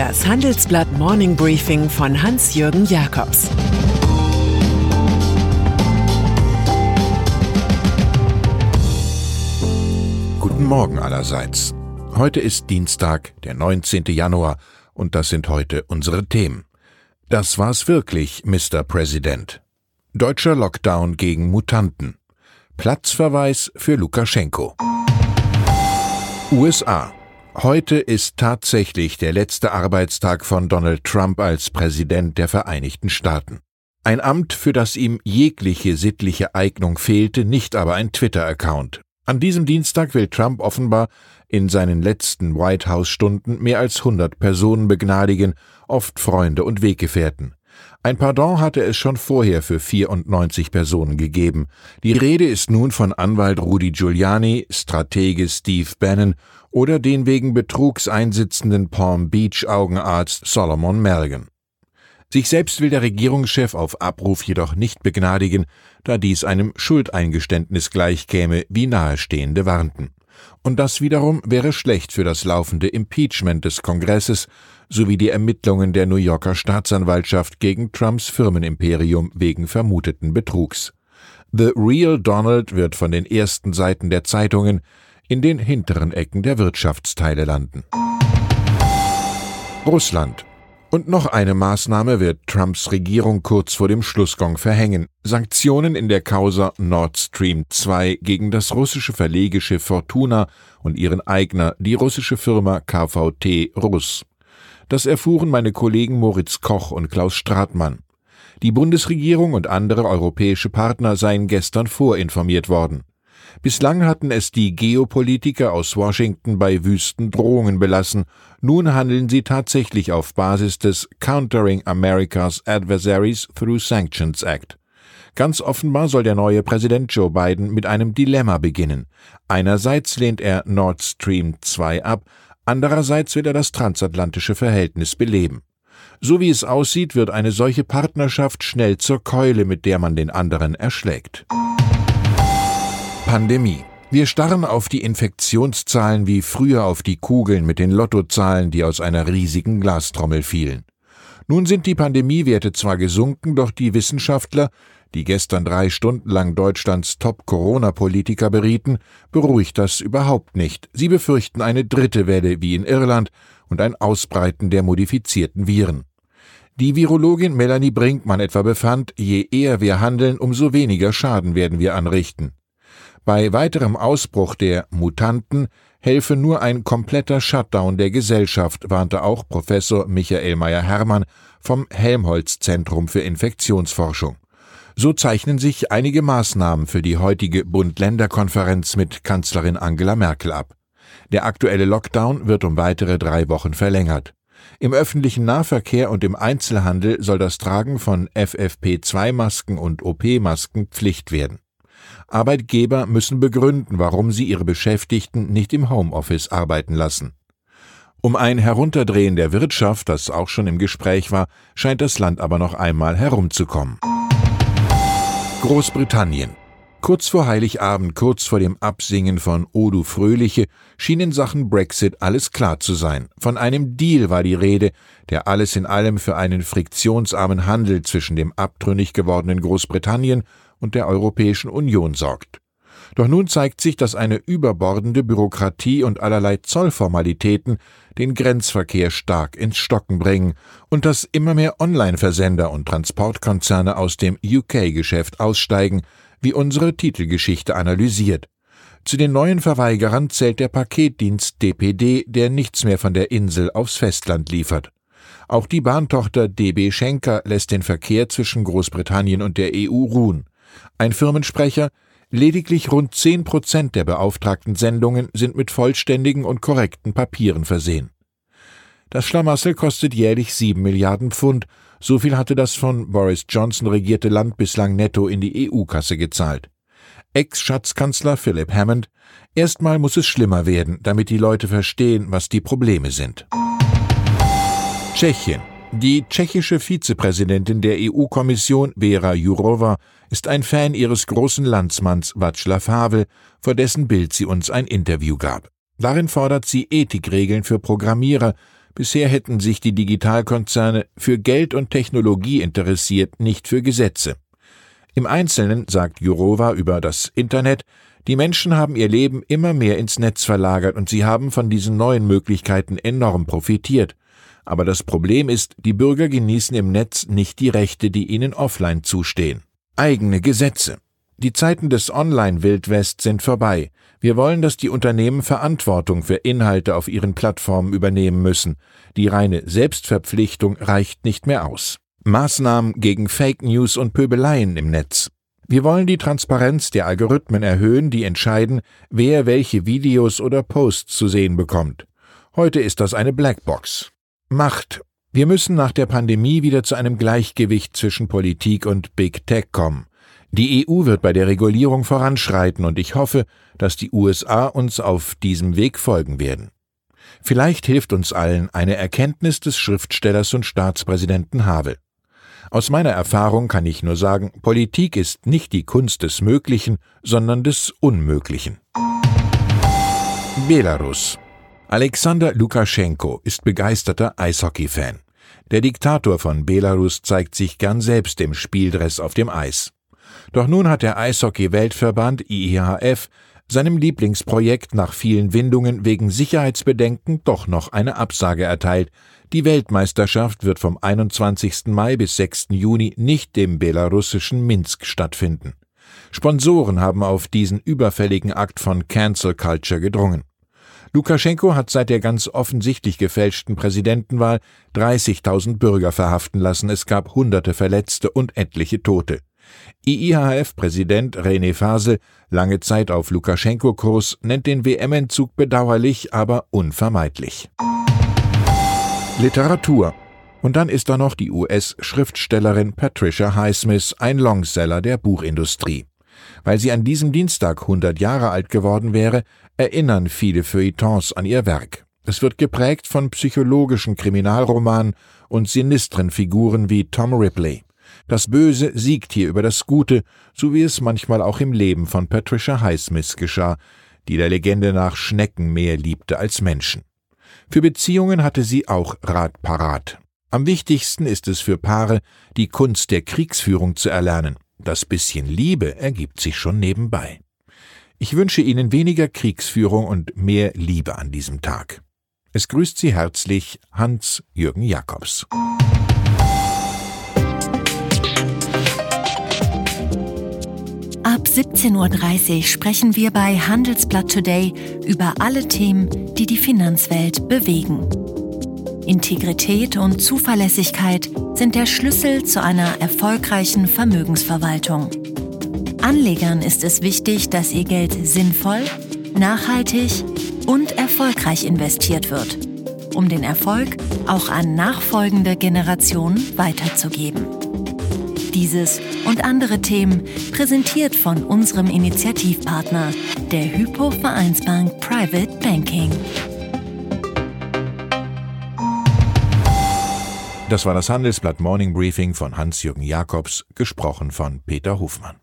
Das Handelsblatt Morning Briefing von Hans-Jürgen Jakobs Guten Morgen allerseits. Heute ist Dienstag, der 19. Januar, und das sind heute unsere Themen. Das war's wirklich, Mr. President. Deutscher Lockdown gegen Mutanten. Platzverweis für Lukaschenko. USA. Heute ist tatsächlich der letzte Arbeitstag von Donald Trump als Präsident der Vereinigten Staaten. Ein Amt, für das ihm jegliche sittliche Eignung fehlte, nicht aber ein Twitter-Account. An diesem Dienstag will Trump offenbar in seinen letzten White House-Stunden mehr als 100 Personen begnadigen, oft Freunde und Weggefährten. Ein Pardon hatte es schon vorher für 94 Personen gegeben. Die Rede ist nun von Anwalt Rudy Giuliani, Stratege Steve Bannon oder den wegen Betrugs einsitzenden Palm Beach Augenarzt Solomon Melgen. Sich selbst will der Regierungschef auf Abruf jedoch nicht begnadigen, da dies einem Schuldeingeständnis gleichkäme, wie Nahestehende warnten. Und das wiederum wäre schlecht für das laufende Impeachment des Kongresses sowie die Ermittlungen der New Yorker Staatsanwaltschaft gegen Trumps Firmenimperium wegen vermuteten Betrugs. The Real Donald wird von den ersten Seiten der Zeitungen in den hinteren Ecken der Wirtschaftsteile landen. Russland und noch eine Maßnahme wird Trumps Regierung kurz vor dem Schlussgong verhängen. Sanktionen in der Causa Nord Stream 2 gegen das russische Verlegeschiff Fortuna und ihren Eigner, die russische Firma KVT Russ. Das erfuhren meine Kollegen Moritz Koch und Klaus Stratmann. Die Bundesregierung und andere europäische Partner seien gestern vorinformiert worden. Bislang hatten es die Geopolitiker aus Washington bei wüsten Drohungen belassen, nun handeln sie tatsächlich auf Basis des Countering America's Adversaries Through Sanctions Act. Ganz offenbar soll der neue Präsident Joe Biden mit einem Dilemma beginnen. Einerseits lehnt er Nord Stream 2 ab, andererseits will er das transatlantische Verhältnis beleben. So wie es aussieht, wird eine solche Partnerschaft schnell zur Keule, mit der man den anderen erschlägt. Pandemie. Wir starren auf die Infektionszahlen wie früher auf die Kugeln mit den Lottozahlen, die aus einer riesigen Glastrommel fielen. Nun sind die Pandemiewerte zwar gesunken, doch die Wissenschaftler, die gestern drei Stunden lang Deutschlands Top-Corona-Politiker berieten, beruhigt das überhaupt nicht. Sie befürchten eine dritte Welle wie in Irland und ein Ausbreiten der modifizierten Viren. Die Virologin Melanie Brinkmann etwa befand, je eher wir handeln, umso weniger Schaden werden wir anrichten. Bei weiterem Ausbruch der Mutanten helfe nur ein kompletter Shutdown der Gesellschaft, warnte auch Professor Michael Meyer-Hermann vom Helmholtz-Zentrum für Infektionsforschung. So zeichnen sich einige Maßnahmen für die heutige Bund-Länder-Konferenz mit Kanzlerin Angela Merkel ab. Der aktuelle Lockdown wird um weitere drei Wochen verlängert. Im öffentlichen Nahverkehr und im Einzelhandel soll das Tragen von FFP2-Masken und OP-Masken Pflicht werden. Arbeitgeber müssen begründen, warum sie ihre Beschäftigten nicht im Homeoffice arbeiten lassen. Um ein Herunterdrehen der Wirtschaft, das auch schon im Gespräch war, scheint das Land aber noch einmal herumzukommen. Großbritannien. Kurz vor Heiligabend, kurz vor dem Absingen von O du Fröhliche, schien in Sachen Brexit alles klar zu sein. Von einem Deal war die Rede, der alles in allem für einen friktionsarmen Handel zwischen dem abtrünnig gewordenen Großbritannien und der Europäischen Union sorgt. Doch nun zeigt sich, dass eine überbordende Bürokratie und allerlei Zollformalitäten den Grenzverkehr stark ins Stocken bringen und dass immer mehr Online-Versender und Transportkonzerne aus dem UK-Geschäft aussteigen, wie unsere Titelgeschichte analysiert. Zu den neuen Verweigerern zählt der Paketdienst DPD, der nichts mehr von der Insel aufs Festland liefert. Auch die Bahntochter DB Schenker lässt den Verkehr zwischen Großbritannien und der EU ruhen. Ein Firmensprecher, lediglich rund zehn Prozent der beauftragten Sendungen sind mit vollständigen und korrekten Papieren versehen. Das Schlamassel kostet jährlich sieben Milliarden Pfund, so viel hatte das von Boris Johnson regierte Land bislang netto in die EU-Kasse gezahlt. Ex-Schatzkanzler Philip Hammond, erstmal muss es schlimmer werden, damit die Leute verstehen, was die Probleme sind. Tschechien. Die tschechische Vizepräsidentin der EU-Kommission Vera Jourova ist ein Fan ihres großen Landsmanns Václav Havel, vor dessen Bild sie uns ein Interview gab. Darin fordert sie Ethikregeln für Programmierer, Bisher hätten sich die Digitalkonzerne für Geld und Technologie interessiert, nicht für Gesetze. Im Einzelnen sagt Jurova über das Internet, die Menschen haben ihr Leben immer mehr ins Netz verlagert und sie haben von diesen neuen Möglichkeiten enorm profitiert. Aber das Problem ist, die Bürger genießen im Netz nicht die Rechte, die ihnen offline zustehen. Eigene Gesetze. Die Zeiten des Online-Wildwest sind vorbei. Wir wollen, dass die Unternehmen Verantwortung für Inhalte auf ihren Plattformen übernehmen müssen. Die reine Selbstverpflichtung reicht nicht mehr aus. Maßnahmen gegen Fake News und Pöbeleien im Netz. Wir wollen die Transparenz der Algorithmen erhöhen, die entscheiden, wer welche Videos oder Posts zu sehen bekommt. Heute ist das eine Blackbox. Macht. Wir müssen nach der Pandemie wieder zu einem Gleichgewicht zwischen Politik und Big Tech kommen. Die EU wird bei der Regulierung voranschreiten und ich hoffe, dass die USA uns auf diesem Weg folgen werden. Vielleicht hilft uns allen eine Erkenntnis des Schriftstellers und Staatspräsidenten Havel. Aus meiner Erfahrung kann ich nur sagen, Politik ist nicht die Kunst des Möglichen, sondern des Unmöglichen. Belarus. Alexander Lukaschenko ist begeisterter Eishockey-Fan. Der Diktator von Belarus zeigt sich gern selbst im Spieldress auf dem Eis. Doch nun hat der Eishockey-Weltverband IIHF seinem Lieblingsprojekt nach vielen Windungen wegen Sicherheitsbedenken doch noch eine Absage erteilt. Die Weltmeisterschaft wird vom 21. Mai bis 6. Juni nicht im belarussischen Minsk stattfinden. Sponsoren haben auf diesen überfälligen Akt von Cancel Culture gedrungen. Lukaschenko hat seit der ganz offensichtlich gefälschten Präsidentenwahl 30.000 Bürger verhaften lassen, es gab hunderte Verletzte und etliche Tote. IIHF-Präsident René Fasel, lange Zeit auf Lukaschenko-Kurs, nennt den WM-Entzug bedauerlich, aber unvermeidlich. Literatur. Und dann ist da noch die US-Schriftstellerin Patricia Highsmith, ein Longseller der Buchindustrie. Weil sie an diesem Dienstag 100 Jahre alt geworden wäre, erinnern viele Feuilletons an ihr Werk. Es wird geprägt von psychologischen Kriminalromanen und sinistren Figuren wie Tom Ripley. Das Böse siegt hier über das Gute, so wie es manchmal auch im Leben von Patricia Highsmith geschah, die der Legende nach Schnecken mehr liebte als Menschen. Für Beziehungen hatte sie auch Rat parat. Am wichtigsten ist es für Paare, die Kunst der Kriegsführung zu erlernen. Das bisschen Liebe ergibt sich schon nebenbei. Ich wünsche Ihnen weniger Kriegsführung und mehr Liebe an diesem Tag. Es grüßt Sie herzlich Hans-Jürgen Jakobs. Ab 17.30 Uhr sprechen wir bei Handelsblatt Today über alle Themen, die die Finanzwelt bewegen. Integrität und Zuverlässigkeit sind der Schlüssel zu einer erfolgreichen Vermögensverwaltung. Anlegern ist es wichtig, dass ihr Geld sinnvoll, nachhaltig und erfolgreich investiert wird, um den Erfolg auch an nachfolgende Generationen weiterzugeben. Dieses und andere Themen präsentiert von unserem Initiativpartner, der Hypo Vereinsbank Private Banking. Das war das Handelsblatt Morning Briefing von Hans-Jürgen Jakobs, gesprochen von Peter Hofmann.